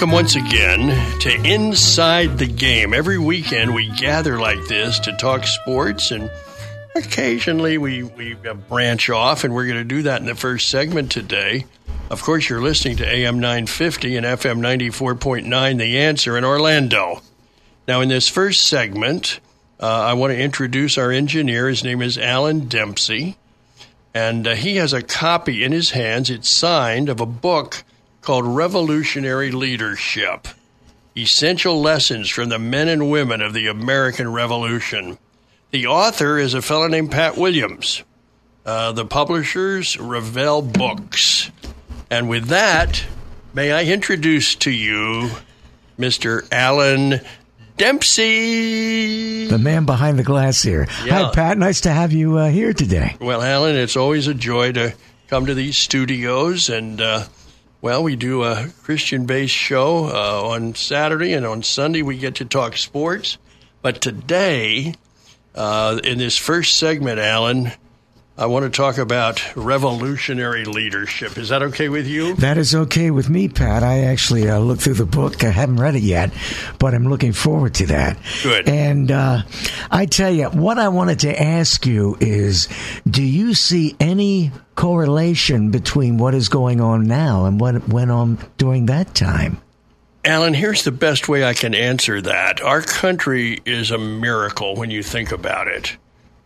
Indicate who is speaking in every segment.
Speaker 1: welcome once again to Inside the Game. Every weekend we gather like this to talk sports, and occasionally we, we branch off, and we're going to do that in the first segment today. Of course, you're listening to AM 950 and FM 94.9, The Answer in Orlando. Now, in this first segment, uh, I want to introduce our engineer. His name is Alan Dempsey, and uh, he has a copy in his hands. It's signed of a book called Revolutionary Leadership Essential Lessons from the Men and Women of the American Revolution. The author is a fellow named Pat Williams. Uh, the publishers, Revell Books. And with that, may I introduce to you Mr. Alan Dempsey.
Speaker 2: The man behind the glass here.
Speaker 1: Yeah.
Speaker 2: Hi, Pat. Nice to have you uh, here today.
Speaker 1: Well, Alan, it's always a joy to come to these studios and. Uh, well, we do a Christian based show uh, on Saturday, and on Sunday we get to talk sports. But today, uh, in this first segment, Alan, I want to talk about revolutionary leadership. Is that okay with you?
Speaker 2: That is okay with me, Pat. I actually uh, looked through the book. I haven't read it yet, but I'm looking forward to that.
Speaker 1: Good.
Speaker 2: And uh, I tell you, what I wanted to ask you is do you see any correlation between what is going on now and what went on during that time?
Speaker 1: Alan, here's the best way I can answer that. Our country is a miracle when you think about it.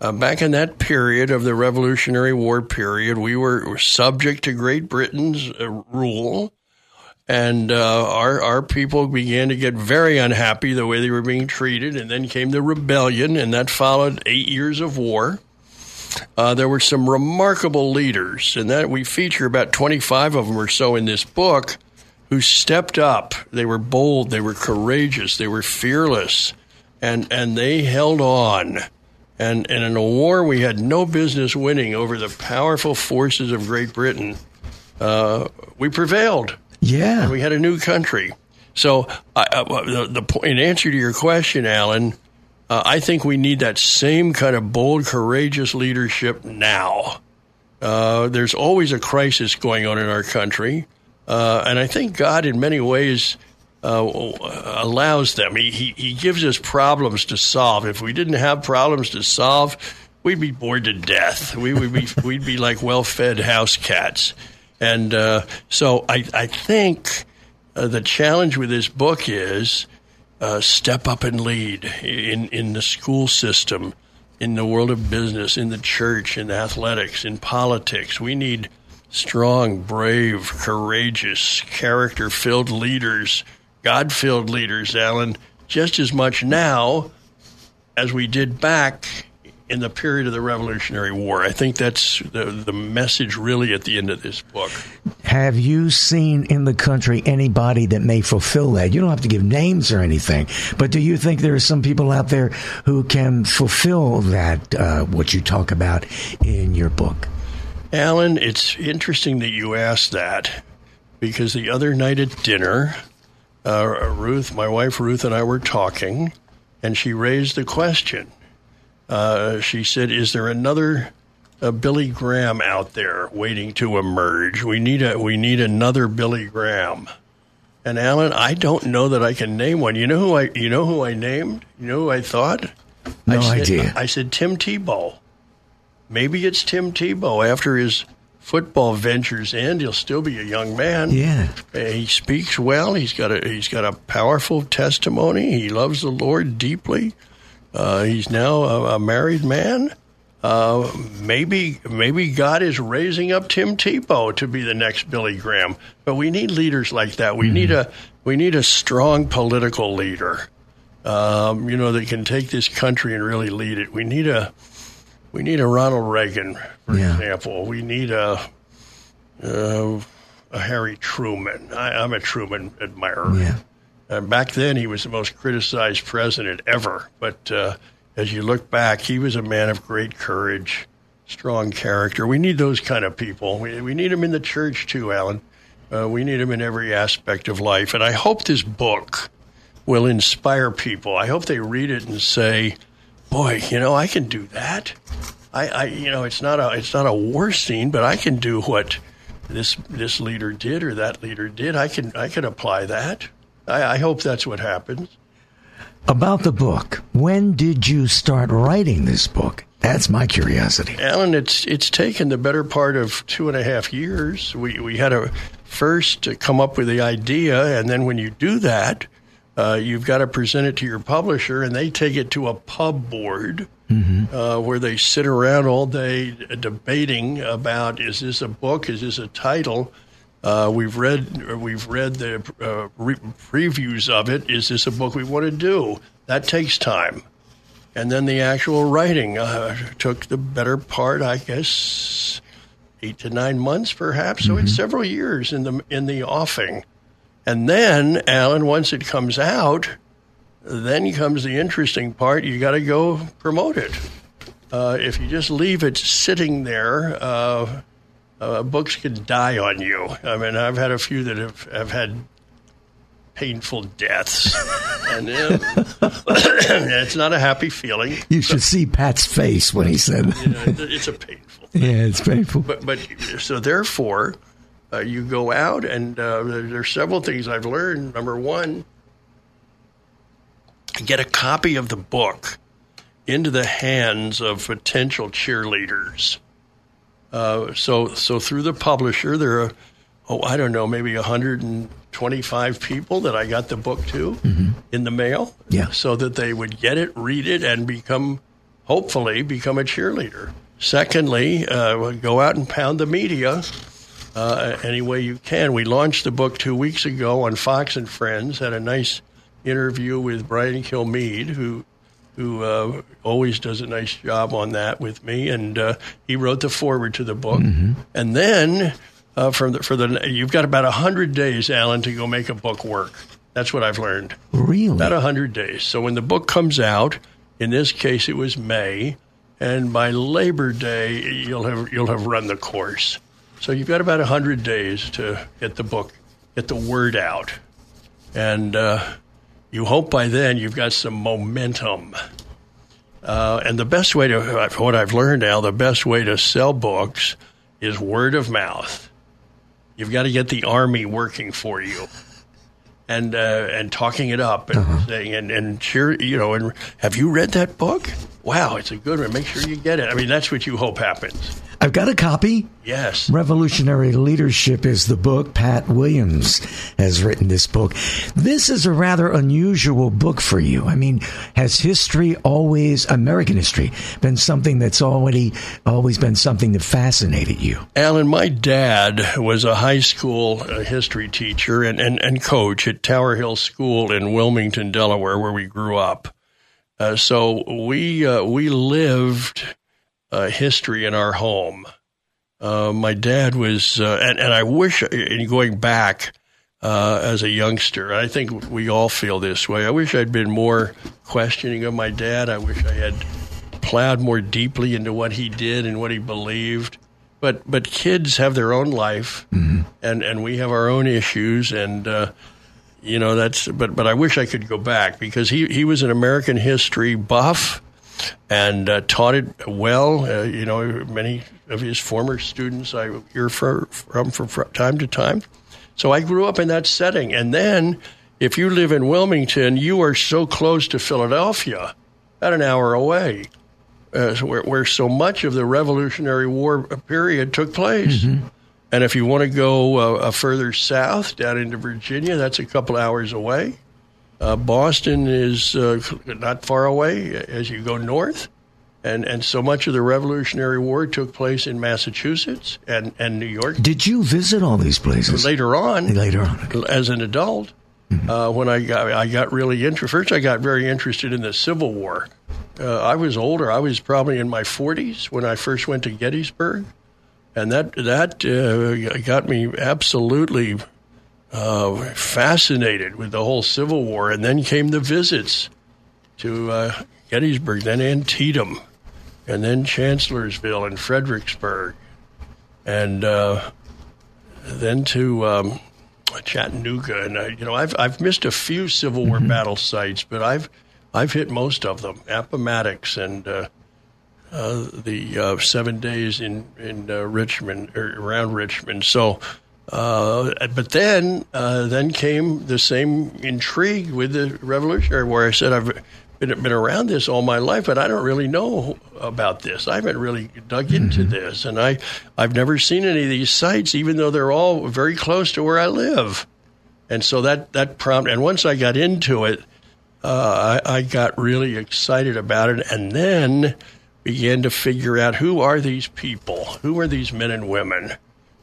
Speaker 1: Uh, back in that period of the Revolutionary War period, we were, subject to Great Britain's uh, rule, and uh, our our people began to get very unhappy the way they were being treated. And then came the rebellion, and that followed eight years of war. Uh, there were some remarkable leaders, and that we feature about twenty five of them or so in this book, who stepped up. They were bold, they were courageous, they were fearless, and and they held on. And, and in a war we had no business winning over the powerful forces of Great Britain, uh, we prevailed.
Speaker 2: Yeah.
Speaker 1: And we had a new country. So, I, uh, the, the point, in answer to your question, Alan, uh, I think we need that same kind of bold, courageous leadership now. Uh, there's always a crisis going on in our country. Uh, and I think God, in many ways, uh, allows them. He, he, he gives us problems to solve. If we didn't have problems to solve, we'd be bored to death. We would be we'd be like well fed house cats. And uh, so I I think uh, the challenge with this book is uh, step up and lead in in the school system, in the world of business, in the church, in athletics, in politics. We need strong, brave, courageous, character filled leaders God filled leaders, Alan, just as much now as we did back in the period of the Revolutionary War. I think that's the, the message really at the end of this book.
Speaker 2: Have you seen in the country anybody that may fulfill that? You don't have to give names or anything, but do you think there are some people out there who can fulfill that, uh, what you talk about in your book?
Speaker 1: Alan, it's interesting that you asked that because the other night at dinner, uh, Ruth, my wife Ruth, and I were talking, and she raised the question. Uh, she said, "Is there another uh, Billy Graham out there waiting to emerge? We need a we need another Billy Graham." And Alan, I don't know that I can name one. You know who I you know who I named? You know who I thought?
Speaker 2: No
Speaker 1: I said,
Speaker 2: idea.
Speaker 1: I said Tim Tebow. Maybe it's Tim Tebow after his football ventures end. He'll still be a young man.
Speaker 2: Yeah.
Speaker 1: Uh, He speaks well. He's got a he's got a powerful testimony. He loves the Lord deeply. Uh, he's now a, a married man. Uh, maybe maybe God is raising up Tim Tebow to be the next Billy Graham. But we need leaders like that. We need a we need a strong political leader. Um, you know that can take this country and really lead it. We need a we need a Ronald Reagan, for
Speaker 2: Yeah.
Speaker 1: example. We need a uh, a Harry Truman. I, I'm a Truman admirer.
Speaker 2: Yeah.
Speaker 1: And back then, he was the most criticized president ever. But uh, as you look back, he was a man of great courage, strong character. We need those kind of people. We, we need them in the church too, Alan. Uh, we need them in every aspect of life. And I hope this book will inspire people. I hope they read it and say, "Boy, you know, I can do that." I, I you know, it's not a it's not a war scene, but I can do what this this leader did or that leader did. I can I can apply that. I, I hope that's what happens.
Speaker 2: About the book, when did you start writing this book? That's my curiosity.
Speaker 1: Alan, it's it's taken the better part of two and a half years. We we had to first come up with the idea, and then when you do that, uh, you've got to present it to your publisher, and they take it to a pub board mm-hmm. uh, where they sit around all day debating about is this a book, is this a title. Uh, we've read we've read the uh, re- previews of it. Is this a book we want to do? That takes time, and then the actual writing uh, took the better part, I guess, eight to nine months, perhaps. So mm-hmm. it's several years in the in the offing, and then Alan, once it comes out, then comes the interesting part. You got to go promote it. Uh, if you just leave it sitting there uh, uh, books can die on you. I mean, I've had a few that have, have had painful deaths, and uh, it's not a happy feeling.
Speaker 2: You should see Pat's face when he said,
Speaker 1: you know, "It's a painful." Thing.
Speaker 2: Yeah, it's painful.
Speaker 1: But but so therefore, uh, you go out, and uh, there, there's several things I've learned. Number one, get a copy of the book into the hands of potential cheerleaders. Uh, so so through the publisher, there are oh I don't know maybe 125 people that I got the book to mm-hmm. in the mail.
Speaker 2: Yeah.
Speaker 1: So that they would get it, read it, and become hopefully become a cheerleader. Secondly, uh, go out and pound the media. Uh, any way you can. We launched the book two weeks ago on Fox and Friends. Had a nice interview with Brian Kilmeade, who who uh, always does a nice job on that with me, and uh, he wrote the foreword to the book. Mm-hmm. And then uh, from the, for the you've got about hundred days, Alan, to go make a book work. That's what I've learned.
Speaker 2: Really,
Speaker 1: about hundred days. So when the book comes out, in this case, it was May, and by Labor Day, you'll have you'll have run the course. So you've got about hundred days to get the book, get the word out, and uh, you hope by then you've got some momentum. Uh, and the best way to, what I've learned now, the best way to sell books is word of mouth. You've got to get the army working for you, and uh, and talking it up and uh-huh. saying and and cheer, you know, and have you read that book? Wow, it's a good one. Make sure you get it. I mean, that's what you hope happens.
Speaker 2: I've got a copy.
Speaker 1: Yes.
Speaker 2: Revolutionary Leadership is the book. Pat Williams has written this book. This is a rather unusual book for you. I mean, has history always, American history, been something that's already always been something that fascinated you?
Speaker 1: Alan, my dad was a high school uh, history teacher and, and, and coach at Tower Hill School in Wilmington, Delaware, where we grew up. Uh, so we uh, we lived uh, history in our home. Uh, my dad was, uh, and, and I wish, in going back uh, as a youngster, I think we all feel this way. I wish I'd been more questioning of my dad. I wish I had plowed more deeply into what he did and what he believed. But but kids have their own life, mm-hmm. and, and we have our own issues, and uh, you know that's. But but I wish I could go back because he he was an American history buff and uh, taught it well. Uh, you know, many of his former students I hear from, from time to time. So I grew up in that setting. And then, if you live in Wilmington, you are so close to Philadelphia, at an hour away, uh, where, where, so much of the Revolutionary War period took place. Mm-hmm. And if you want to go uh, further south, down into Virginia, that's a couple hours away. Uh, Boston is uh, not far away as you go north. And, and so much of the Revolutionary War took place in Massachusetts and, and New York.
Speaker 2: Did you visit all these places
Speaker 1: later on?
Speaker 2: Later on,
Speaker 1: as an adult, mm-hmm. uh, when I got I got really interested. First, I got very interested in the Civil War. Uh, I was older. I was probably in my 40s when I first went to Gettysburg, and that that uh, got me absolutely uh, fascinated with the whole Civil War, and then came the visits to uh, Gettysburg, then Antietam, and then Chancellorsville and Fredericksburg, and uh, then to um, Chattanooga. And uh, you know, I've I've missed a few Civil War mm-hmm. battle sites, but I've I've hit most of them. Appomattox and uh, uh, the uh, seven days in in Richmond or around Richmond. So Uh, but then, uh, then came the same intrigue with the Revolutionary War. I said, I've been, been around this all my life, but I don't really know about this. I haven't really dug into mm-hmm. this, and I, I've never seen any of these sites, even though they're all very close to where I live. And so that that prompt, and once I got into it, uh, I, I got really excited about it, and then began to figure out who are these people, who are these men and women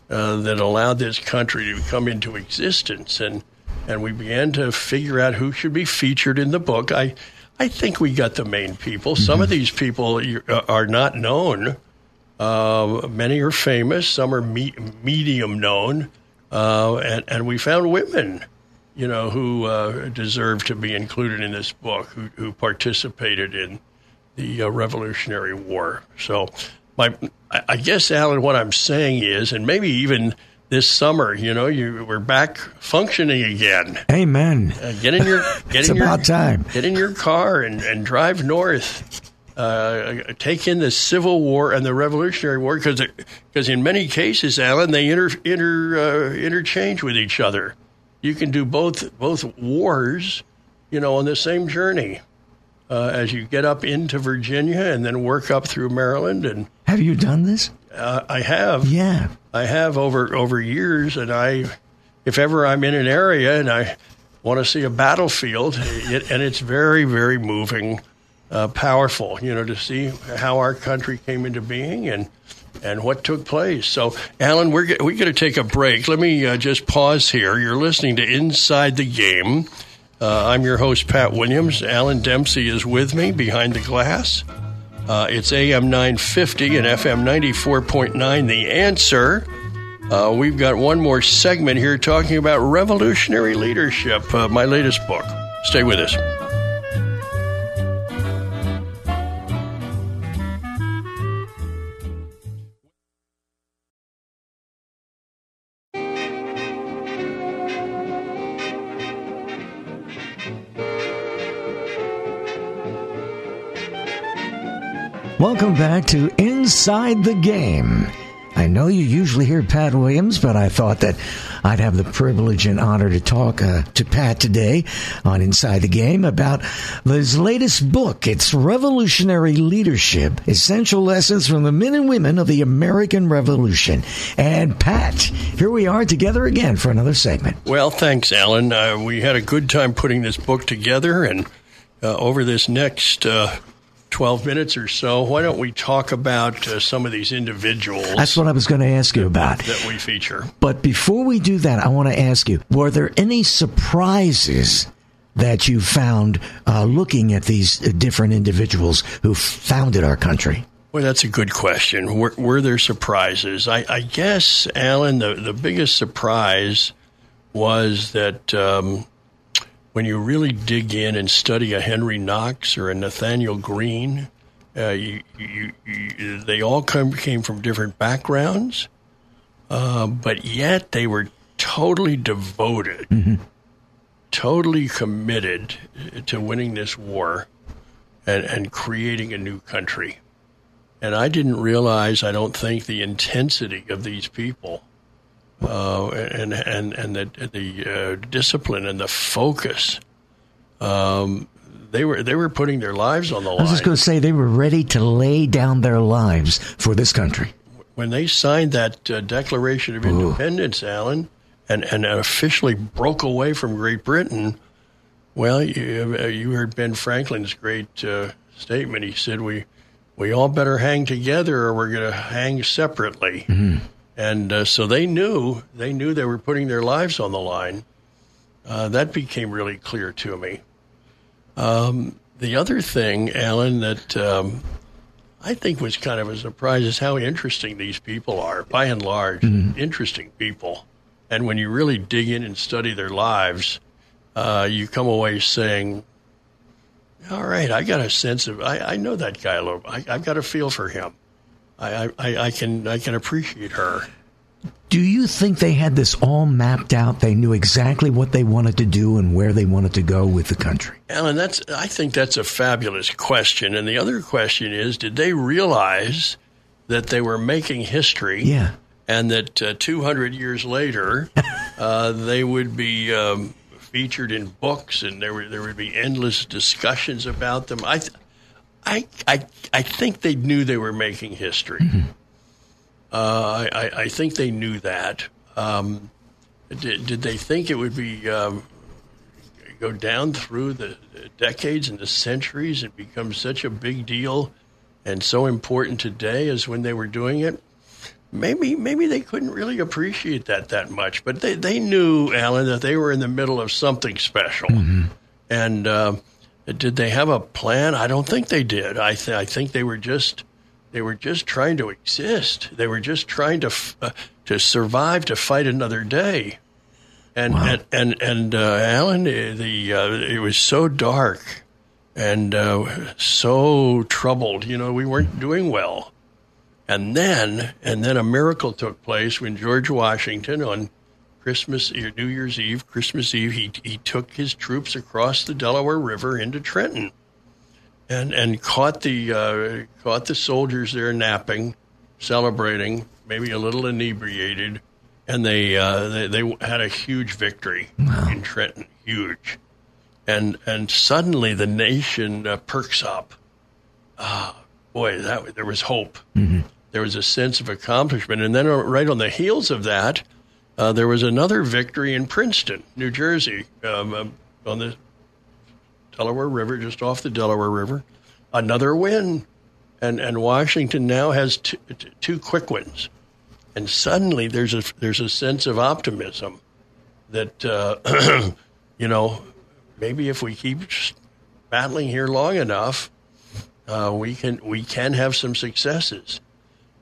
Speaker 1: uh, that allowed this country to come into existence, and and we began to figure out who should be featured in the book. I I think we got the main people. Some mm-hmm. of these people uh, are not known. Uh, many are famous. Some are me- medium known, uh, and and we found women, you know, who uh, deserve to be included in this book, who, who participated in the uh, Revolutionary War. So, my I guess Alan, what I'm saying is, and maybe even this summer. You know, you we're back functioning again.
Speaker 2: Amen.
Speaker 1: Uh, get in your get
Speaker 2: it's
Speaker 1: in
Speaker 2: about
Speaker 1: your,
Speaker 2: time.
Speaker 1: Get in your car and, and drive north. Uh, take in the Civil War and the Revolutionary War because because in many cases, Alan, they inter, inter uh, interchange with each other. You can do both both wars, you know, on the same journey. Uh, as you get up into Virginia and then work up through Maryland and
Speaker 2: have you done this?
Speaker 1: Uh, I have.
Speaker 2: Yeah.
Speaker 1: I have over over years, and I, if ever I'm in an area and I want to see a battlefield, it, and it's very very moving, uh, powerful. You know, to see how our country came into being and and what took place. So, Alan, we're we're going to take a break. Let me uh, just pause here. You're listening to Inside the Game. Uh, I'm your host, Pat Williams. Alan Dempsey is with me behind the glass. Uh, it's AM 950 and FM 94.9. The answer. Uh, we've got one more segment here talking about revolutionary leadership, uh, my latest book. Stay with us.
Speaker 2: Welcome back to Inside the Game. I know you usually hear Pat Williams, but I thought that I'd have the privilege and honor to talk uh, to Pat today on Inside the Game about his latest book. It's Revolutionary Leadership Essential Lessons from the Men and Women of the American Revolution. And Pat, here we are together again for another segment.
Speaker 1: Well, thanks, Alan. Uh, we had a good time putting this book together, and uh, over this next uh, 12 minutes or so, why don't we talk about uh, some of these individuals?
Speaker 2: That's what I was going to ask you about.
Speaker 1: That we feature.
Speaker 2: But before we do that, I want to ask you were there any surprises? That you found uh, looking at these different individuals who founded our country?
Speaker 1: Well, that's a good question. Were, were there surprises? I, I, guess, Alan, the, the biggest surprise was that um, when you really dig in and study a Henry Knox or a Nathaniel Greene, uh, you, you, you, they all come, came from different backgrounds, uh, but yet they were totally devoted, mm-hmm. totally committed to winning this war and, and creating a new country. And I didn't realize, I don't think, the intensity of these people uh, and and and the the uh, discipline and the focus. Um, they were they were putting their lives on the line.
Speaker 2: I was just going to say they were ready to lay down their lives for this country.
Speaker 1: When they signed that uh, Declaration of Ooh. Independence, Alan, and and officially broke away from Great Britain. Well, you, uh, you heard Ben Franklin's great uh, statement. He said, "We we all better hang together, or we're going to hang separately." Mm-hmm and uh, so they knew they knew they were putting their lives on the line. Uh, that became really clear to me. Um, the other thing, Alan, that um, I think was kind of a surprise is how interesting these people are. By and large, mm-hmm. interesting people. And when you really dig in and study their lives, uh, you come away saying, "All right, I got a sense of I, I know that guy a little. I, I've got a feel for him." I, I, I can I can appreciate her.
Speaker 2: Do you think they had this all mapped out? They knew exactly what they wanted to do and where they wanted to go with the country.
Speaker 1: Alan, that's I think that's a fabulous question. And the other question is, did they realize that they were making history?
Speaker 2: Yeah.
Speaker 1: and that uh, 200 years later uh, they would be um, featured in books, and there would there would be endless discussions about them. I, th- I, I, I think they knew they were making history. Mm-hmm. Uh, I, I think they knew that. Um, did, did they think it would be um, go down through the decades and the centuries and become such a big deal and so important today as when they were doing it? Maybe maybe they couldn't really appreciate that that much, but they, they knew Alan that they were in the middle of something special. Mm-hmm. And uh, did they have a plan? I don't think they did. I th- I think they were just they were just trying to exist. They were just trying to f- uh, to survive to fight another day. And wow. and and, and uh, Alan, the uh, it was so dark and uh, so troubled. You know, we weren't doing well. And then and then a miracle took place when George Washington on Christmas, New Year's Eve, Christmas Eve, he he took his troops across the Delaware River into Trenton, and and caught the uh, caught the soldiers there napping, celebrating, maybe a little inebriated, and they uh, they, they, had a huge victory wow. in Trenton, huge, and and suddenly the nation uh, perks up. Ah, boy, that there was hope. Mm-hmm. There was a sense of accomplishment, and then uh, right on the heels of that, uh, there was another victory in Princeton, New Jersey, um, uh, on the Delaware River, just off the Delaware River. Another win, and and Washington now has two, two quick wins and suddenly there's a there's a sense of optimism that uh, you know maybe if we keep battling here long enough, uh, we can we can have some successes.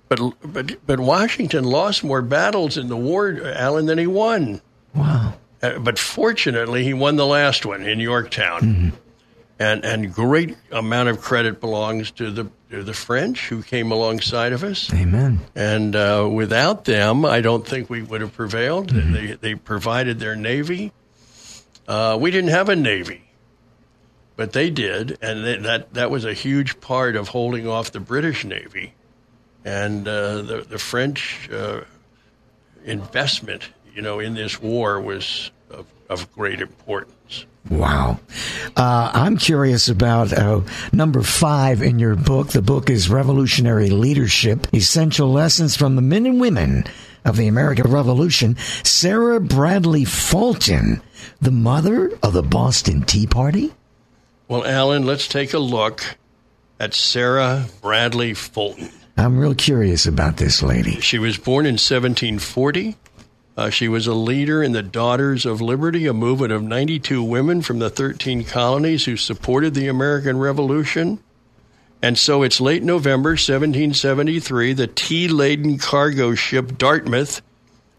Speaker 1: But but but Washington lost more battles in the war, Alan, than he won.
Speaker 2: Wow!
Speaker 1: Uh, but fortunately, he won the last one in Yorktown. Mm-hmm and and great amount of credit belongs to the to the French who came alongside of us.
Speaker 2: Amen.
Speaker 1: And uh, without them, I don't think we would have prevailed. Mm-hmm. They they provided their navy. Uh, we didn't have a navy, but they did, and they, that that was a huge part of holding off the British navy, and uh, the the French uh, investment, you know, in this war was of, of great importance.
Speaker 2: Wow. Uh, I'm curious about uh, number five in your book. The book is Revolutionary Leadership Essential Lessons from the Men and Women of the American Revolution. Sarah Bradley Fulton, the mother of the Boston Tea Party?
Speaker 1: Well, Alan, let's take a look at Sarah Bradley Fulton.
Speaker 2: I'm real curious about this lady.
Speaker 1: She was born in 1740 uh, she was a leader in the Daughters of Liberty, a movement of 92 women from the 13 colonies who supported the American Revolution. And so it's late November 1773, the tea laden cargo ship Dartmouth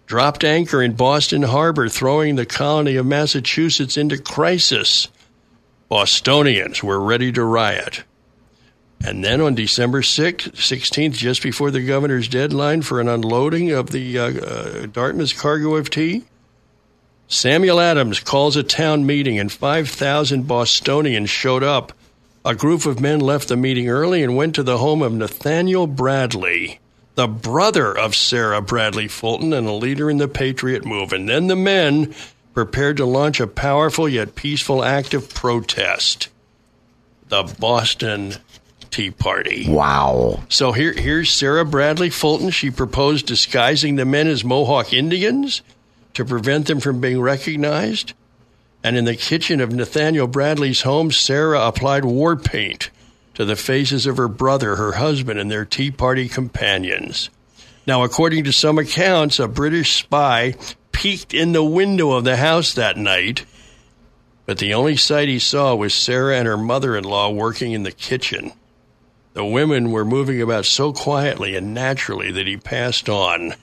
Speaker 1: dropped anchor in Boston Harbor, throwing the colony of Massachusetts into crisis. Bostonians were ready to riot. And then on December 6th, 16th, just before the governor's deadline for an unloading of the uh, uh, Dartmouth cargo of tea, Samuel Adams calls a town meeting and 5,000 Bostonians showed up. A group of men left the meeting early and went to the home of Nathaniel Bradley, the brother of Sarah Bradley Fulton and a leader in the Patriot movement. Then the men prepared to launch a powerful yet peaceful act of protest. The Boston Tea Party.
Speaker 2: Wow.
Speaker 1: So here, here's Sarah Bradley Fulton. She proposed disguising the men as Mohawk Indians to prevent them from being recognized. And in the kitchen of Nathaniel Bradley's home, Sarah applied war paint to the faces of her brother, her husband, and their Tea Party companions. Now, according to some accounts, a British spy peeked in the window of the house that night, but the only sight he saw was Sarah and her mother in law working in the kitchen. The women were moving about so quietly and naturally that he passed on,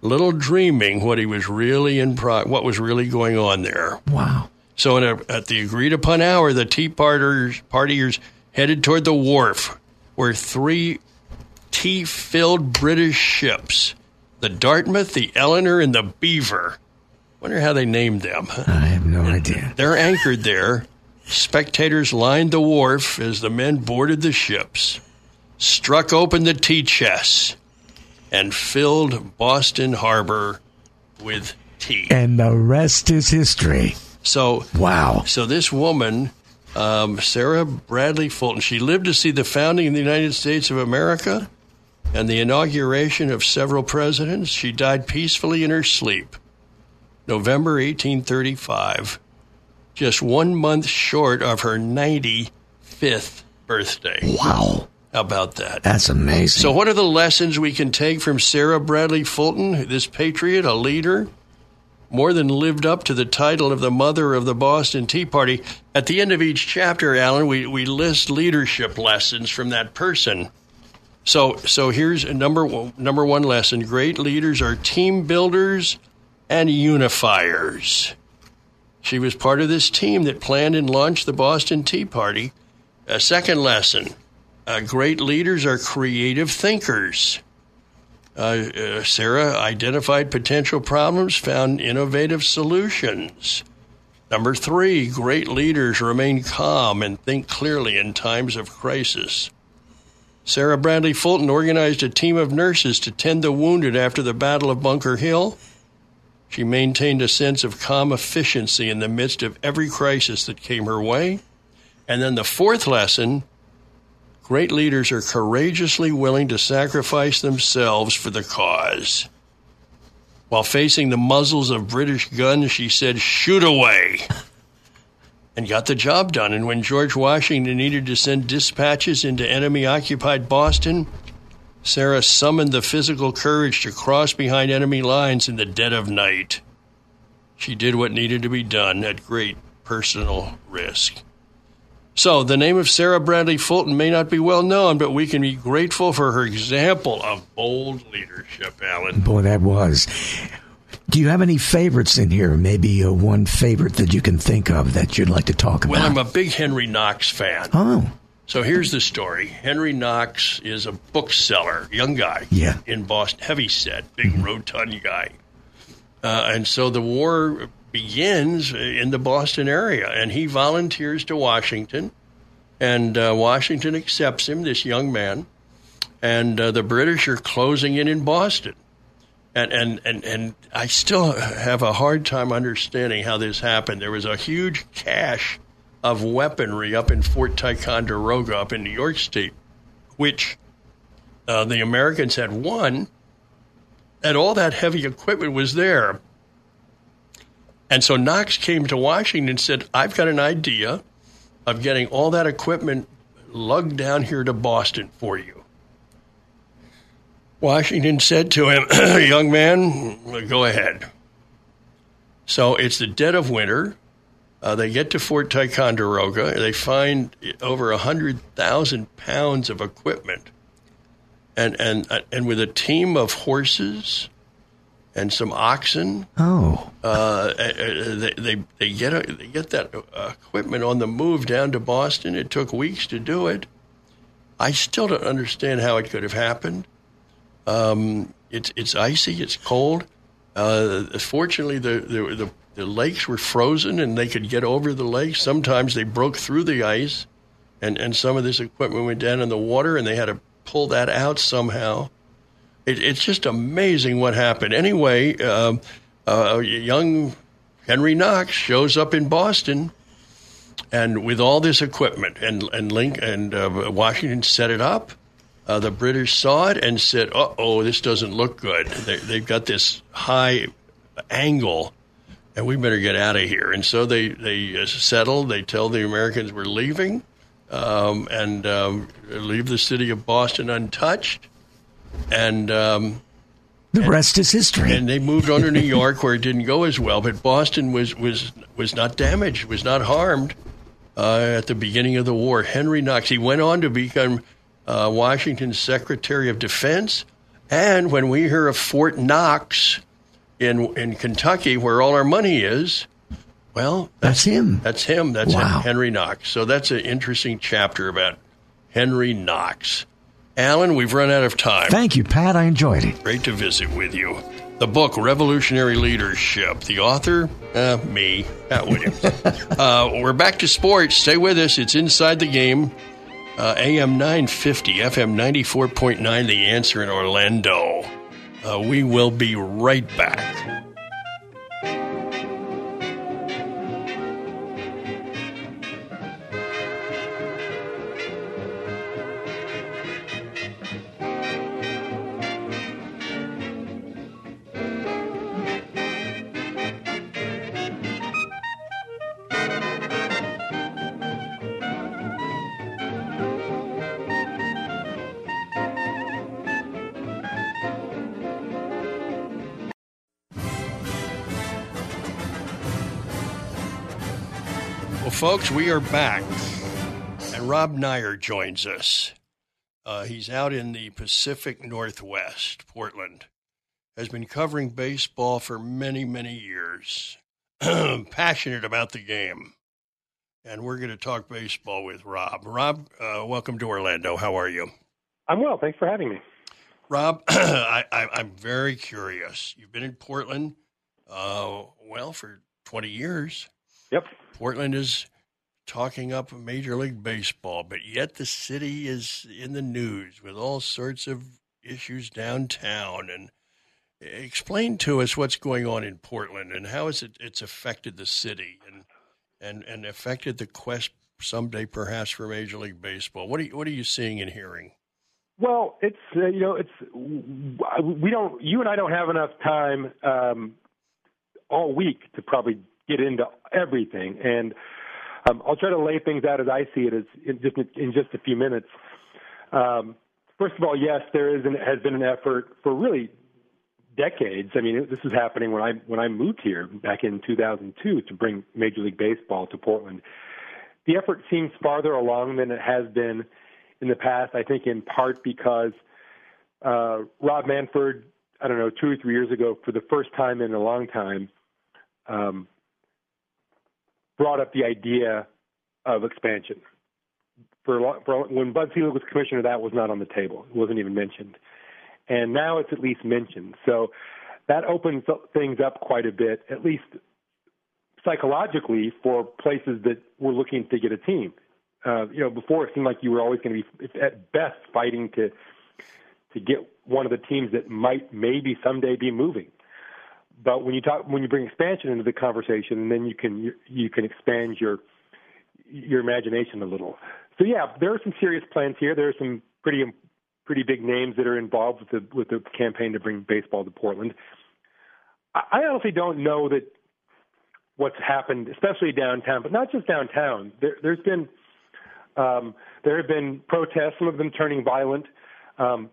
Speaker 1: little dreaming what he was really in pro- what was really going on there.
Speaker 2: Wow.
Speaker 1: So a, at the agreed upon hour, the Tea Partiers, partiers headed toward the wharf, where three tea-filled British ships, the Dartmouth, the Eleanor, and the Beaver. Wonder how they named them.
Speaker 2: I have no idea.
Speaker 1: They're anchored there. Spectators lined the wharf as the men boarded the ships struck open the tea chests, and filled Boston Harbor with tea.
Speaker 2: And the rest is history.
Speaker 1: So,
Speaker 2: wow.
Speaker 1: So this woman, um, Sarah Bradley Fulton, she lived to see the founding of the United States of America and the inauguration of several presidents. She died peacefully in her sleep, November 1835, just one month short of her 95th birthday.
Speaker 2: Wow.
Speaker 1: About that?
Speaker 2: That's amazing.
Speaker 1: So, what are the lessons we can take from Sarah Bradley Fulton, this patriot, a leader? More than lived up to the title of the mother of the Boston Tea Party. At the end of each chapter, Alan, we, we list leadership lessons from that person. So, so here's a number number one lesson: great leaders are team builders and unifiers. She was part of this team that planned and launched the Boston Tea Party. A second lesson: uh, great leaders are creative thinkers. Uh, uh, Sarah identified potential problems, found innovative solutions. Number three, great leaders remain calm and think clearly in times of crisis. Sarah Bradley Fulton organized a team of nurses to tend the wounded after the Battle of Bunker Hill. She maintained a sense of calm efficiency in the midst of every crisis that came her way. And then the fourth lesson great leaders are courageously willing to sacrifice themselves for the cause. While facing the muzzles of British guns, she said, Shoot away! and got the job done. And when George Washington needed to send dispatches into enemy occupied Boston, Sarah summoned the physical courage to cross behind enemy lines in the dead of night. She did what needed to be done at great personal risk. So, the name of Sarah Bradley Fulton may not be well known, but we can be grateful for her example of bold leadership, Alan.
Speaker 2: Boy, that was. Do you have any favorites in here? Maybe uh, one favorite that you can think of that you'd like to talk about?
Speaker 1: Well, I'm a big Henry Knox fan.
Speaker 2: Oh.
Speaker 1: So here's the story. Henry Knox is a bookseller, young guy
Speaker 2: yeah.
Speaker 1: in Boston, heavy set, big mm-hmm. rotund guy. Uh, and so the war begins in the Boston area, and he volunteers to Washington, and uh, Washington accepts him, this young man, and uh, the British are closing in in Boston. And, and, and, and I still have a hard time understanding how this happened. There was a huge cache of weaponry up in Fort Ticonderoga up in New York State, which uh, the Americans had won, and all that heavy equipment was there. And so Knox came to Washington and said, I've got an idea of getting all that equipment lugged down here to Boston for you. Washington said to him, Young man, go ahead. So it's the dead of winter. Uh, they get to Fort Ticonderoga. They find over 100,000 pounds of equipment. And, and, and with a team of horses and some oxen.
Speaker 2: Oh,
Speaker 1: uh, uh, they, they they get a, they get that equipment on the move down to Boston. It took weeks to do it. I still don't understand how it could have happened. Um, it's it's icy. It's cold. Uh, fortunately, the, the, the the lakes were frozen and they could get over the lakes. Sometimes they broke through the ice, and and some of this equipment went down in the water, and they had to pull that out somehow. It, it's just amazing what happened. Anyway, uh, uh, young Henry Knox shows up in Boston, and with all this equipment, and and Link and uh, Washington set it up. Uh, the British saw it and said, "Uh oh, this doesn't look good. They, they've got this high angle." And we better get out of here. And so they they uh, settle. They tell the Americans we're leaving, um, and um, leave the city of Boston untouched and um,
Speaker 2: the rest is history.
Speaker 1: And they moved on to New York, where it didn't go as well. But Boston was was was not damaged, was not harmed uh, at the beginning of the war. Henry Knox. He went on to become uh, Washington's Secretary of Defense. And when we hear of Fort Knox in in Kentucky, where all our money is, well,
Speaker 2: that's, that's him.
Speaker 1: That's him. That's wow. Henry Knox. So that's an interesting chapter about Henry Knox. Alan, we've run out of time.
Speaker 2: Thank you, Pat. I enjoyed it.
Speaker 1: Great to visit with you. The book, Revolutionary Leadership. The author, uh, me, Pat Williams. uh, we're back to sports. Stay with us. It's Inside the Game. Uh, AM 950, FM 94.9, The Answer in Orlando. Uh, we will be right back. Folks, we are back. And Rob Neyer joins us. Uh, he's out in the Pacific Northwest, Portland. Has been covering baseball for many, many years. Passionate about the game. And we're going to talk baseball with Rob. Rob, uh, welcome to Orlando. How are you?
Speaker 3: I'm well. Thanks for having me.
Speaker 1: Rob, I, am very curious. You've been in Portland, uh, well, for 20 years.
Speaker 3: Yep.
Speaker 1: Portland is talking up Major League Baseball, but yet the city is in the news with all sorts of issues downtown. And explain to us what's going on in Portland and how has it it's affected the city and and and affected the quest someday perhaps for Major League Baseball. What are you, what are you seeing and hearing?
Speaker 3: Well, it's uh, you know it's we don't you and I don't have enough time um, all week to probably get into everything and um, I'll try to lay things out as I see it, as in just in just a few minutes. Um, first of all, yes, there is and has been an effort for really decades. I mean, this was happening when I when I moved here back in 2002 to bring Major League Baseball to Portland. The effort seems farther along than it has been in the past. I think in part because uh, Rob Manfred, I don't know, two or three years ago, for the first time in a long time, um, brought up the idea of expansion. For, for when Bud Selig was commissioner, that was not on the table. It wasn't even mentioned, and now it's at least mentioned. So that opens things up quite a bit, at least psychologically, for places that were looking to get a team. Uh, you know, before it seemed like you were always going to be at best fighting to to get one of the teams that might maybe someday be moving. But when you talk, when you bring expansion into the conversation, then you can you, can expand your your imagination a little. So yeah, there are some serious plans here. There are some pretty pretty big names that are involved with the with the campaign to bring baseball to Portland. I, I honestly don't know that what's happened, especially downtown, but not just downtown. There, there's been um, there have been protests, some of them turning violent. Um,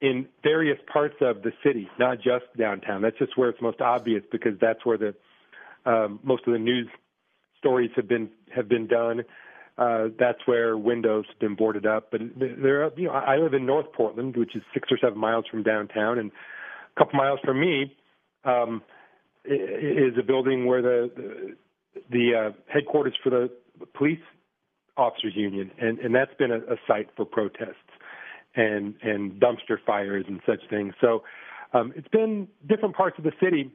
Speaker 3: in various parts of the city, not just downtown. That's just where it's most obvious because that's where the um, most of the news stories have been have been done. Uh, that's where windows have been boarded up. But there, are, you know, I live in North Portland, which is six or seven miles from downtown, and a couple miles from me um, is a building where the the, the uh, headquarters for the police officers union, and and that's been a, a site for protests and and dumpster fires and such things. So um, it's been different parts of the city.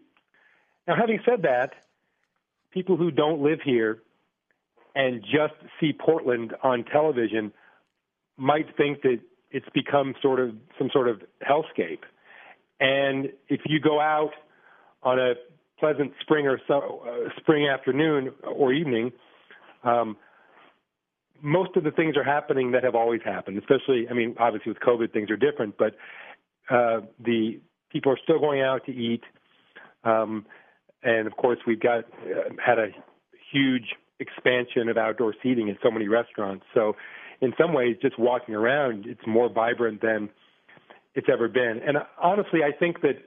Speaker 3: Now, having said that, people who don't live here and just see Portland on television might think that it's become sort of some sort of hellscape. And if you go out on a pleasant spring or so, uh, spring afternoon or evening, um, most of the things are happening that have always happened. Especially, I mean, obviously with COVID, things are different, but uh, the people are still going out to eat, um, and of course, we've got uh, had a huge expansion of outdoor seating in so many restaurants. So, in some ways, just walking around, it's more vibrant than it's ever been. And honestly, I think that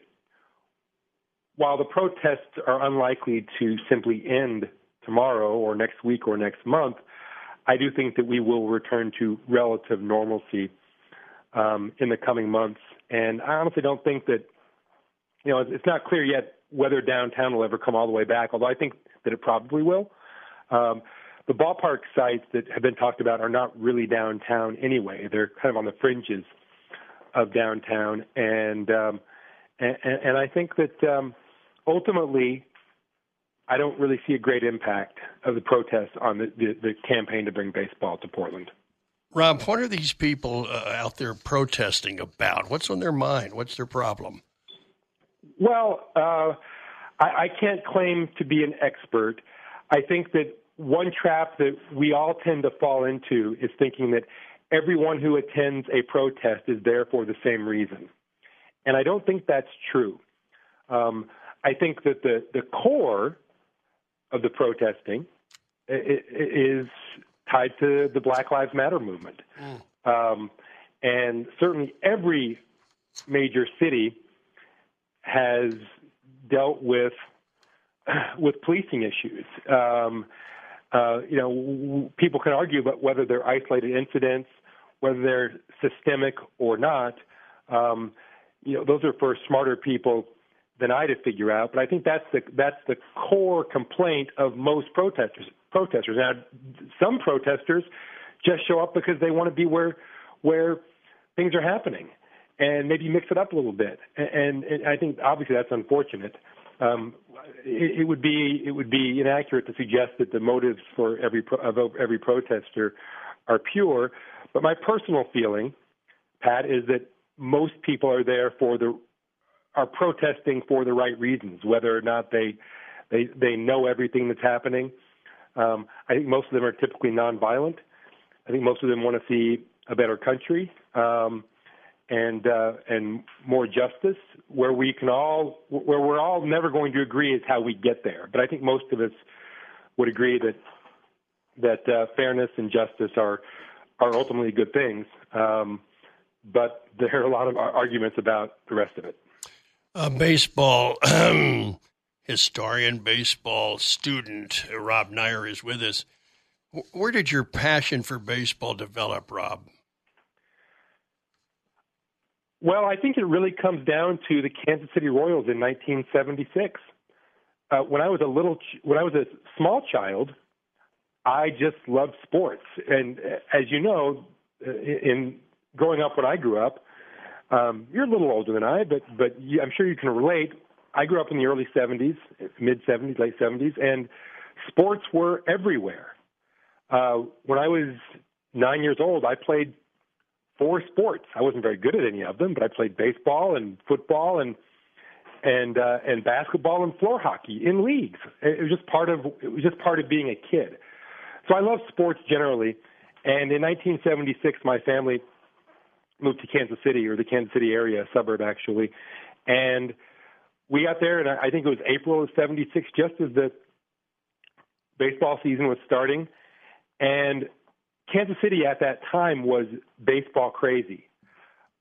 Speaker 3: while the protests are unlikely to simply end tomorrow or next week or next month, I do think that we will return to relative normalcy um, in the coming months. And I honestly don't think that, you know, it's not clear yet whether downtown will ever come all the way back, although I think that it probably will. Um, the ballpark sites that have been talked about are not really downtown anyway. They're kind of on the fringes of downtown. And, um, and, and I think that um, ultimately I don't really see a great impact of the protests on the, the, the campaign to bring baseball to Portland.
Speaker 1: Rob, what are these people uh, out there protesting about? What's on their mind? What's their problem?
Speaker 3: Well, uh, I, I can't claim to be an expert. I think that one trap that we all tend to fall into is thinking that everyone who attends a protest is there for the same reason. And I don't think that's true. Um, I think that the, the core of the protesting is tied to the Black Lives Matter movement. Mm. Um, and certainly every major city has dealt with with policing issues. Um, uh, you know, people can argue about whether they're isolated incidents, whether they're systemic or not. Um, you know, those are for smarter people than I to figure out. But I think that's the that's the core complaint of most protesters. Protesters now, some protesters just show up because they want to be where where things are happening, and maybe mix it up a little bit. And, and I think obviously that's unfortunate. Um, it, it would be it would be inaccurate to suggest that the motives for every of every protester are pure. But my personal feeling, Pat, is that most people are there for the are protesting for the right reasons, whether or not they they they know everything that's happening. Um, I think most of them are typically nonviolent. I think most of them want to see a better country um, and uh, and more justice, where we can all where we're all never going to agree is how we get there. But I think most of us would agree that that uh, fairness and justice are are ultimately good things. Um, but there are a lot of arguments about the rest of it.
Speaker 1: A baseball historian, baseball student, Rob Neyer is with us. Where did your passion for baseball develop, Rob?
Speaker 3: Well, I think it really comes down to the Kansas City Royals in 1976. Uh, when I was a little, ch- when I was a small child, I just loved sports, and uh, as you know, uh, in growing up when I grew up, um, you're a little older than I, but but you, I'm sure you can relate. I grew up in the early 70s, mid 70s, late 70s, and sports were everywhere. Uh, when I was nine years old, I played four sports. I wasn't very good at any of them, but I played baseball and football and and uh, and basketball and floor hockey in leagues. It was just part of it was just part of being a kid. So I love sports generally. And in 1976, my family moved to Kansas City or the Kansas City area, suburb actually, and we got there, and I think it was April of '76, just as the baseball season was starting, and Kansas City at that time was baseball crazy.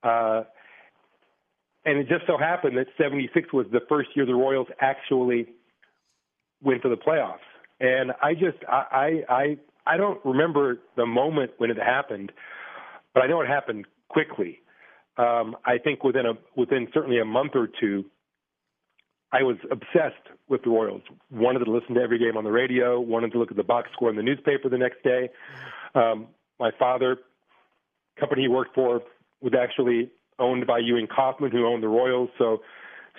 Speaker 3: Uh, and it just so happened that 76 was the first year the Royals actually went to the playoffs. And I just, I, I, I don't remember the moment when it happened, but I know it happened quickly. Um, I think within a, within certainly a month or two, I was obsessed with the Royals. Wanted to listen to every game on the radio. Wanted to look at the box score in the newspaper the next day. Um, my father, company he worked for, was actually owned by Ewing Kauffman, who owned the Royals. So,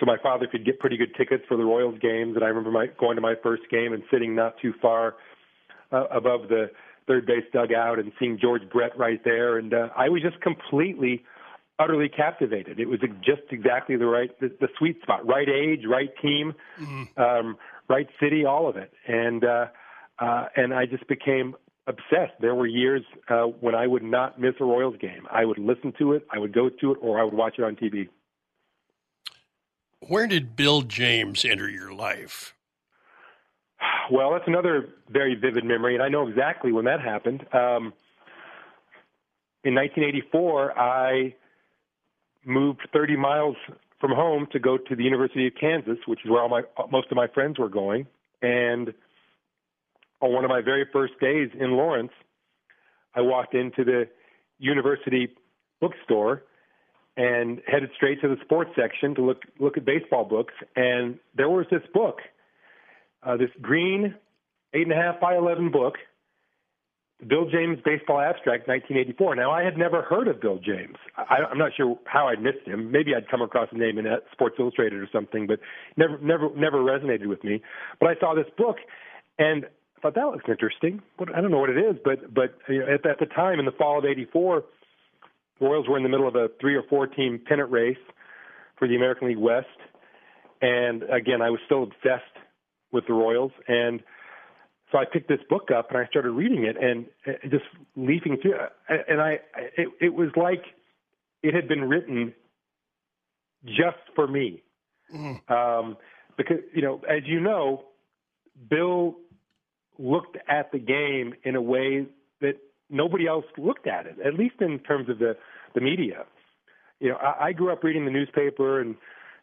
Speaker 3: so my father could get pretty good tickets for the Royals games. And I remember my, going to my first game and sitting not too far uh, above the third base dugout and seeing George Brett right there. And uh, I was just completely, utterly captivated. It was just exactly the right, the, the sweet spot, right age, right team, mm-hmm. um, right city, all of it. And uh, uh, and I just became obsessed. There were years uh, when I would not miss a Royals game. I would listen to it, I would go to it, or I would watch it on TV.
Speaker 1: Where did Bill James enter your life?
Speaker 3: Well, that's another very vivid memory, and I know exactly when that happened. Um, in 1984, I moved 30 miles from home to go to the University of Kansas, which is where all my most of my friends were going, and on one of my very first days in Lawrence, I walked into the university bookstore and headed straight to the sports section to look look at baseball books. And there was this book, uh, this green eight and a half by eleven book, Bill James Baseball Abstract, 1984. Now I had never heard of Bill James. I, I'm not sure how I'd missed him. Maybe I'd come across a name in Sports Illustrated or something, but never never never resonated with me. But I saw this book, and I thought that looks interesting. But I don't know what it is, but but you know, at, at the time in the fall of '84, the Royals were in the middle of a three or four team pennant race for the American League West, And again, I was still obsessed with the Royals, and so I picked this book up and I started reading it and just leafing through it. And I, it, it was like it had been written just for me. Mm. Um, because, you know, as you know, Bill looked at the game in a way that nobody else looked at it, at least in terms of the, the media. You know, I, I grew up reading the newspaper and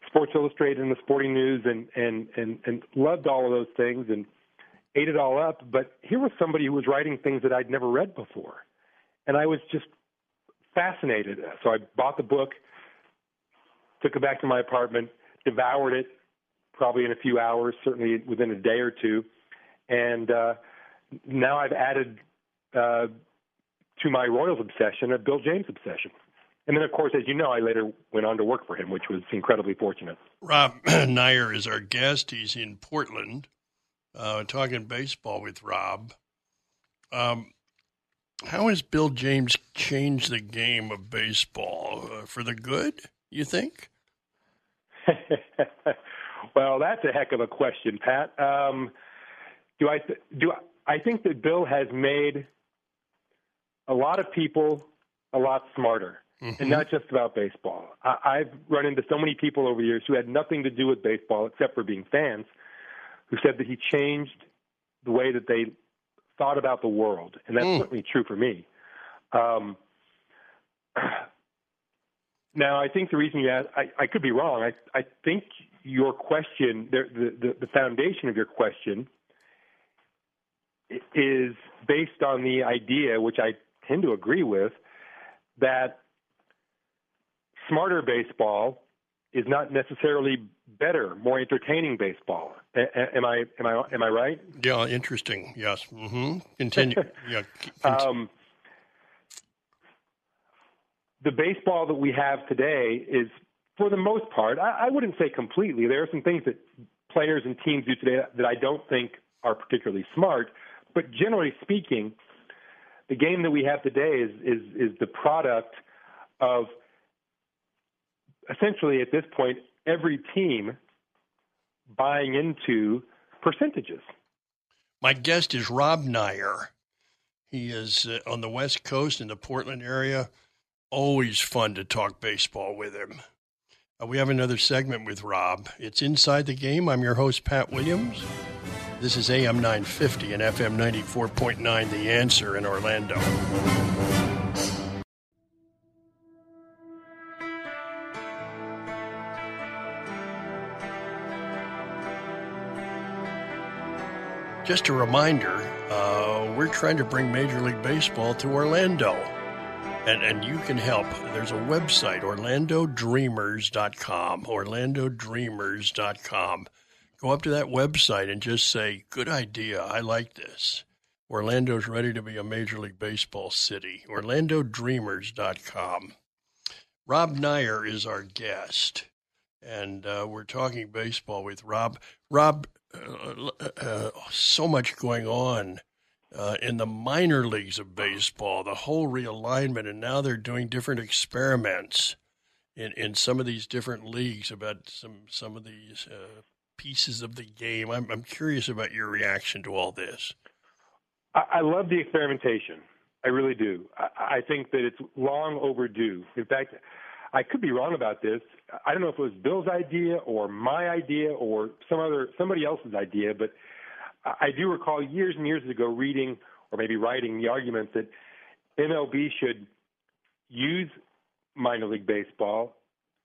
Speaker 3: Sports Illustrated and the Sporting News and, and, and, and loved all of those things and ate it all up. But here was somebody who was writing things that I'd never read before. And I was just fascinated. So I bought the book, took it back to my apartment, devoured it probably in a few hours, certainly within a day or two. And uh, now I've added uh, to my Royals obsession a Bill James obsession. And then, of course, as you know, I later went on to work for him, which was incredibly fortunate.
Speaker 1: Rob Neyer is our guest. He's in Portland, uh, talking baseball with Rob. Um, how has Bill James changed the game of baseball uh, for the good? You think?
Speaker 3: well, that's a heck of a question, Pat. Um, do I th- do I, I think that Bill has made a lot of people a lot smarter, mm-hmm. and not just about baseball. I, I've run into so many people over the years who had nothing to do with baseball except for being fans, who said that he changed the way that they thought about the world, and that's mm. certainly true for me. Um, now, I think the reason you asked, I, I could be wrong. I, I think your question, the, the, the foundation of your question, is based on the idea, which I tend to agree with, that smarter baseball is not necessarily better, more entertaining baseball. A- am I am I am I right?
Speaker 1: Yeah, interesting. Yes. Mm-hmm. Continue. yeah. Um,
Speaker 3: the baseball that we have today is, for the most part, I, I wouldn't say completely. There are some things that players and teams do today that I don't think are particularly smart, but generally speaking, the game that we have today is is is the product of essentially at this point every team buying into percentages.
Speaker 1: My guest is Rob Neyer. He is uh, on the West Coast in the Portland area. Always fun to talk baseball with him. Uh, we have another segment with Rob. It's Inside the Game. I'm your host, Pat Williams. This is AM 950 and FM 94.9, The Answer in Orlando. Just a reminder, uh, we're trying to bring Major League Baseball to Orlando. And, and you can help. There's a website, orlandodreamers.com, orlandodreamers.com go up to that website and just say, good idea. I like this. Orlando's ready to be a Major League Baseball city. OrlandoDreamers.com. Rob Neyer is our guest, and uh, we're talking baseball with Rob. Rob, uh, so much going on uh, in the minor leagues of baseball, the whole realignment, and now they're doing different experiments in, in some of these different leagues about some some of these uh, pieces of the game. I'm, I'm curious about your reaction to all this.
Speaker 3: I, I love the experimentation. I really do. I, I think that it's long overdue. In fact, I could be wrong about this. I don't know if it was Bill's idea or my idea or some other somebody else's idea, but I do recall years and years ago reading or maybe writing the argument that MLB should use minor league baseball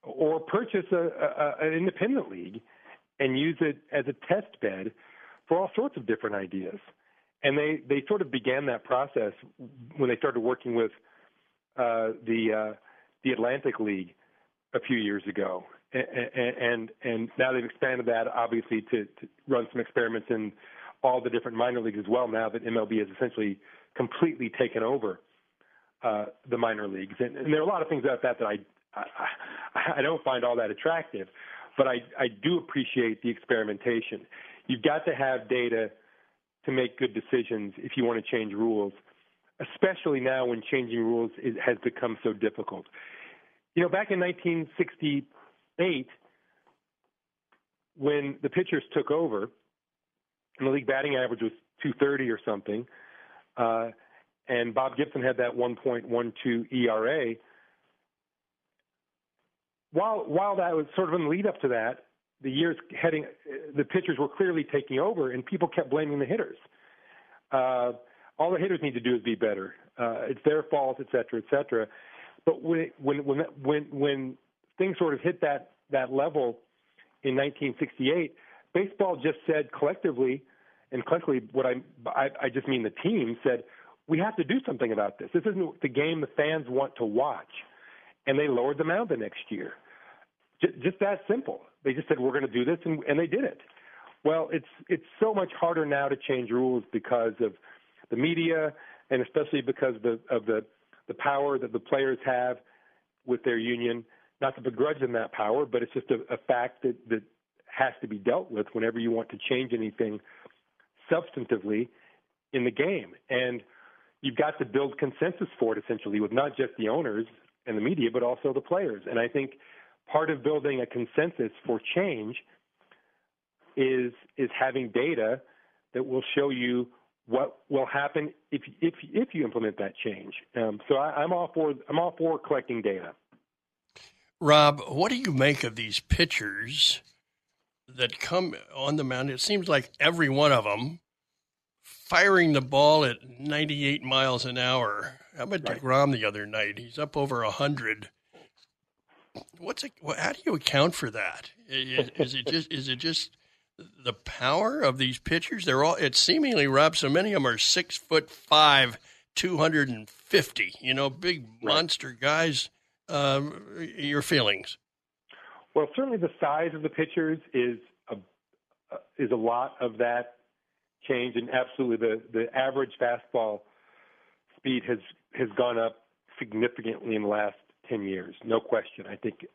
Speaker 3: or purchase a, a, an independent league and use it as a test bed for all sorts of different ideas. And they, they sort of began that process when they started working with uh, the uh, the Atlantic League a few years ago, and and, and now they've expanded that obviously to, to run some experiments in all the different minor leagues as well. Now that MLB has essentially completely taken over uh, the minor leagues, and, and there are a lot of things about that that I, I I don't find all that attractive but I, I do appreciate the experimentation. You've got to have data to make good decisions if you want to change rules, especially now when changing rules is, has become so difficult. You know, back in 1968, when the pitchers took over, and the league batting average was 230 or something, uh, and Bob Gibson had that 1.12 ERA. While while that was sort of in the lead up to that, the years heading, the pitchers were clearly taking over, and people kept blaming the hitters. Uh, all the hitters need to do is be better. Uh, it's their fault, et cetera, et cetera. But when when when when when things sort of hit that that level in 1968, baseball just said collectively, and collectively, what I I, I just mean the team said we have to do something about this. This isn't the game the fans want to watch, and they lowered the mound the next year. Just, just that simple. They just said we're going to do this, and, and they did it. Well, it's it's so much harder now to change rules because of the media, and especially because of the of the the power that the players have with their union. Not to begrudge them that power, but it's just a, a fact that that has to be dealt with whenever you want to change anything substantively in the game. And you've got to build consensus for it essentially with not just the owners and the media, but also the players. And I think part of building a consensus for change is is having data that will show you what will happen if if if you implement that change. Um, so I, I'm all for I'm all for collecting data.
Speaker 1: Rob, what do you make of these pitchers that come on the mound? It seems like every one of them firing the ball at 98 miles an hour. How about right. Degrom the other night? He's up over 100. What's it? How do you account for that? Is, is it just? Is it just? The power of these pitchers. They're all it's seemingly Rob. So many of them are six foot five, two hundred and fifty. You know, big right. monster guys. Um, your feelings?
Speaker 3: Well, certainly the size of the pitchers is a is a lot of that change, and absolutely the the average fastball speed has has gone up significantly in the last ten years. No question. I think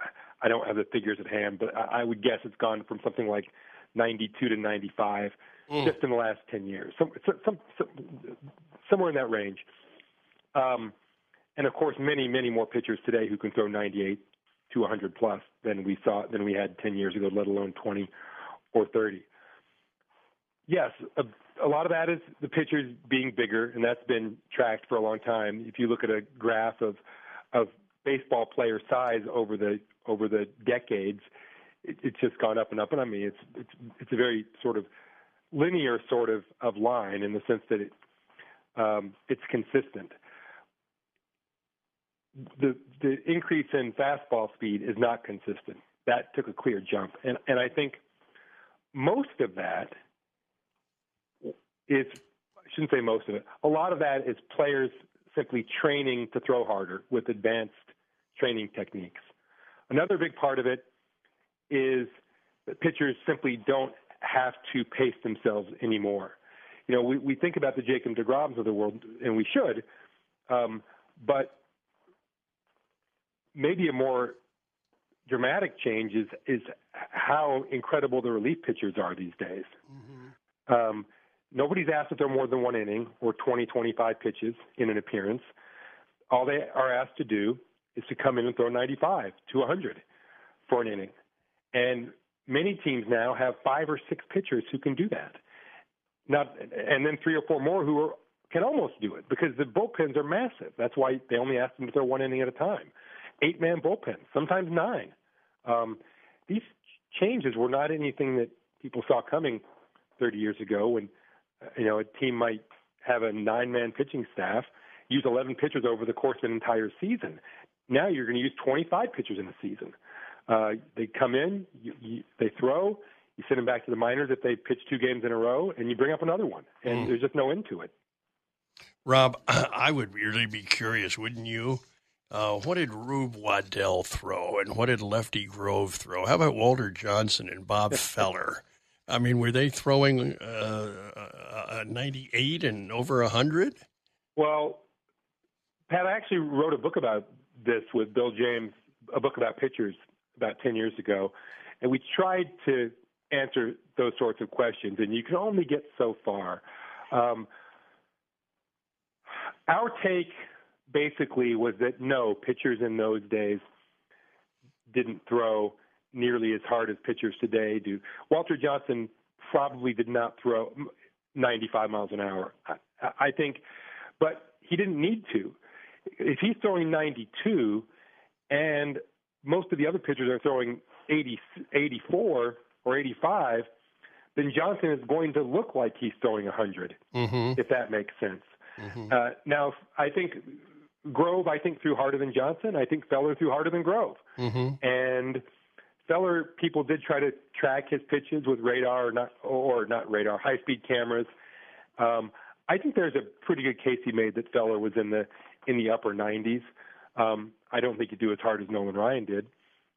Speaker 3: I don't have the figures at hand, but I, I would guess it's gone from something like 92 to 95 mm. just in the last 10 years, some, some, some, somewhere in that range. Um, and of course, many, many more pitchers today who can throw 98 to 100 plus than we saw than we had 10 years ago, let alone 20 or 30. Yes, a, a lot of that is the pitchers being bigger, and that's been tracked for a long time. If you look at a graph of of baseball player size over the over the decades, it, it's just gone up and up. And I mean, it's it's it's a very sort of linear sort of of line in the sense that it um, it's consistent. The the increase in fastball speed is not consistent. That took a clear jump, and and I think most of that is I shouldn't say most of it. A lot of that is players simply training to throw harder with advanced training techniques. Another big part of it is that pitchers simply don't have to pace themselves anymore. You know, we, we think about the Jacob DeGroms of the world, and we should, um, but maybe a more dramatic change is, is how incredible the relief pitchers are these days. Mm-hmm. Um, nobody's asked to throw more than one inning or 20, 25 pitches in an appearance. All they are asked to do is to come in and throw 95 to 100 for an inning. And many teams now have five or six pitchers who can do that. Not, and then three or four more who are, can almost do it because the bullpens are massive. That's why they only ask them to throw one inning at a time. Eight man bullpens, sometimes nine. Um, these changes were not anything that people saw coming 30 years ago when you know a team might have a nine man pitching staff use 11 pitchers over the course of an entire season. Now you're going to use 25 pitchers in a season. Uh, they come in, you, you, they throw, you send them back to the minors if they pitch two games in a row, and you bring up another one, and mm. there's just no end to it.
Speaker 1: Rob, I would really be curious, wouldn't you? Uh, what did Rube Waddell throw, and what did Lefty Grove throw? How about Walter Johnson and Bob Feller? I mean, were they throwing uh, a 98 and over 100?
Speaker 3: Well, Pat, I actually wrote a book about this with Bill James, a book about pitchers about 10 years ago, and we tried to answer those sorts of questions, and you can only get so far. Um, our take basically was that no, pitchers in those days didn't throw nearly as hard as pitchers today do. Walter Johnson probably did not throw 95 miles an hour. I, I think, but he didn't need to. If he's throwing 92 and most of the other pitchers are throwing 80, 84 or 85, then Johnson is going to look like he's throwing 100, mm-hmm. if that makes sense. Mm-hmm. Uh, now, I think Grove, I think, threw harder than Johnson. I think Feller threw harder than Grove. Mm-hmm. And Feller, people did try to track his pitches with radar or not, or not radar, high speed cameras. Um, I think there's a pretty good case he made that Feller was in the in the upper 90s. Um, I don't think he'd do as hard as Nolan Ryan did.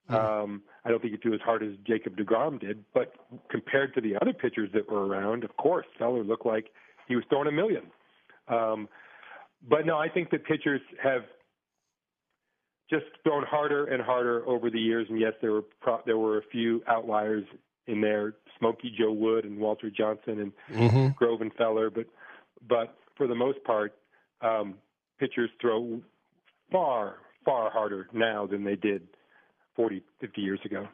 Speaker 3: Um, I don't think he'd do as hard as Jacob DeGrom did. But compared to the other pitchers that were around, of course, Feller looked like he was throwing a million. Um, but no, I think that pitchers have just thrown harder and harder over the years. And yes, there were pro- there were a few outliers in there, Smokey Joe Wood and Walter Johnson and mm-hmm. Grove and Feller, but but for the most part, um, pitchers throw far far harder now than they did 40, 50 years ago.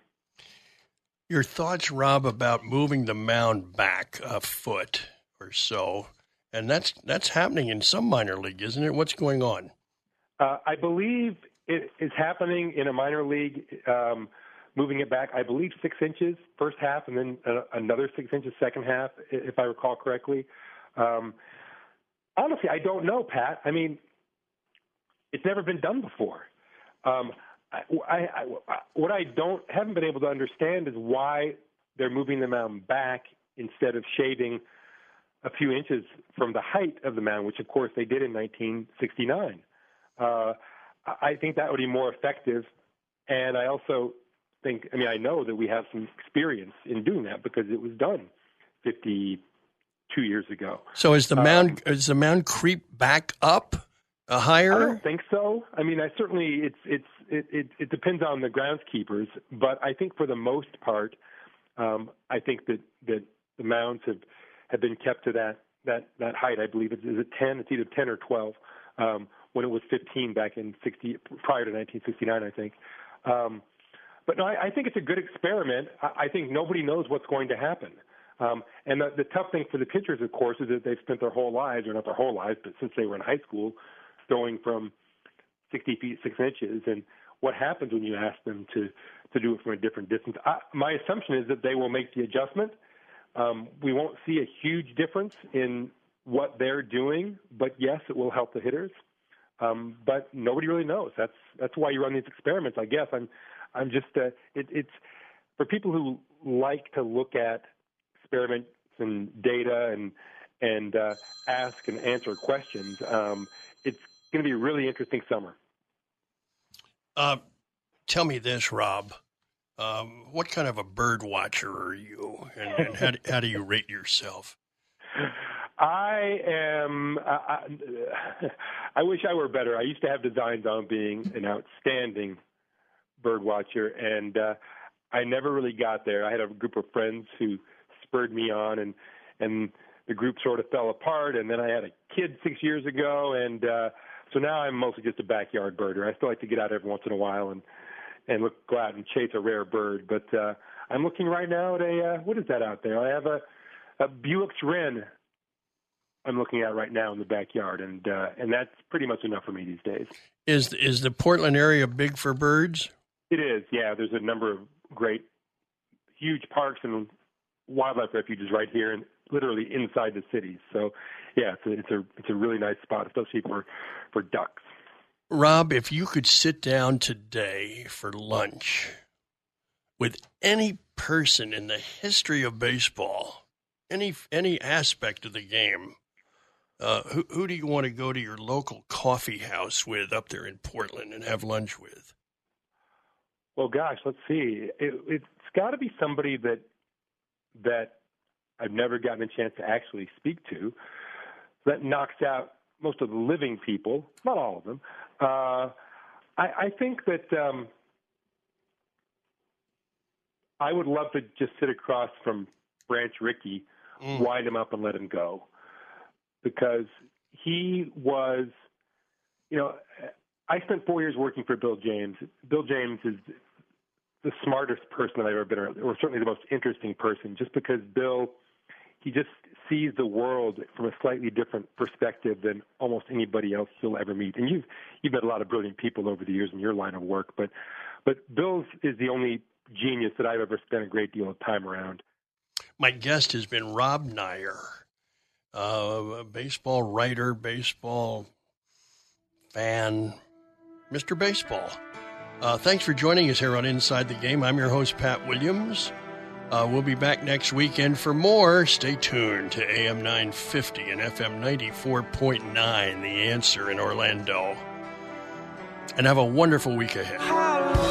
Speaker 1: Your thoughts, Rob, about moving the mound back a foot or so, and that's that's happening in some minor league, isn't it? What's going on?
Speaker 3: Uh, I believe it is happening in a minor league, um, moving it back. I believe six inches first half, and then uh, another six inches second half, if I recall correctly. Um, honestly, I don't know, Pat. I mean, it's never been done before. Um, I, I, I, what I don't haven't been able to understand is why they're moving the mound back instead of shaving a few inches from the height of the mound, which of course they did in 1969. Uh, I think that would be more effective. And I also think, I mean, I know that we have some experience in doing that because it was done 52 years ago.
Speaker 1: So is the mound um, is the mound creep back up uh, higher? I
Speaker 3: don't think so. I mean, I certainly it's it's it, it, it depends on the groundskeepers, but I think for the most part, um, I think that that the mounds have have been kept to that that that height. I believe it's is it 10? It's either 10 or 12. Um, when it was 15 back in 60 prior to 1969, I think. Um, but no, I, I think it's a good experiment. I, I think nobody knows what's going to happen. Um, and the, the tough thing for the pitchers, of course, is that they've spent their whole lives, or not their whole lives, but since they were in high school, throwing from 60 feet six inches. And what happens when you ask them to to do it from a different distance? I, my assumption is that they will make the adjustment. Um, we won't see a huge difference in what they're doing, but yes, it will help the hitters. Um, but nobody really knows. That's that's why you run these experiments. I guess I'm I'm just uh, it, it's for people who like to look at experiments and data and and uh, ask and answer questions. Um, it's going to be a really interesting summer.
Speaker 1: Uh, tell me this, Rob. Um, what kind of a bird watcher are you, and, and how, do, how do you rate yourself?
Speaker 3: I am. I, I wish I were better. I used to have designs on being an outstanding bird watcher, and uh, I never really got there. I had a group of friends who spurred me on, and and the group sort of fell apart. And then I had a kid six years ago, and uh, so now I'm mostly just a backyard birder. I still like to get out every once in a while and and look go out and chase a rare bird. But uh, I'm looking right now at a uh, what is that out there? I have a a Bewick's wren I'm looking at right now in the backyard, and uh, and that's pretty much enough for me these days.
Speaker 1: Is is the Portland area big for birds?
Speaker 3: It is. Yeah, there's a number of great, huge parks and wildlife refuges right here, and literally inside the cities. So, yeah, it's a it's a it's a really nice spot, especially for for ducks.
Speaker 1: Rob, if you could sit down today for lunch with any person in the history of baseball, any any aspect of the game, uh, who, who do you want to go to your local coffee house with up there in Portland and have lunch with?
Speaker 3: Well, gosh, let's see. It, it's got to be somebody that that I've never gotten a chance to actually speak to. That knocks out most of the living people, not all of them. Uh, I, I think that um, I would love to just sit across from Branch Rickey, mm. wind him up, and let him go because he was, you know, I spent four years working for Bill James. Bill James is the smartest person that I've ever been around, or certainly the most interesting person, just because Bill, he just sees the world from a slightly different perspective than almost anybody else you'll ever meet. And you've you've met a lot of brilliant people over the years in your line of work, but but Bill's is the only genius that I've ever spent a great deal of time around.
Speaker 1: My guest has been Rob Neyer, uh, a baseball writer, baseball fan, Mr. Baseball. Uh, thanks for joining us here on Inside the Game. I'm your host, Pat Williams. Uh, we'll be back next weekend for more. Stay tuned to AM 950 and FM 94.9, The Answer in Orlando. And have a wonderful week ahead.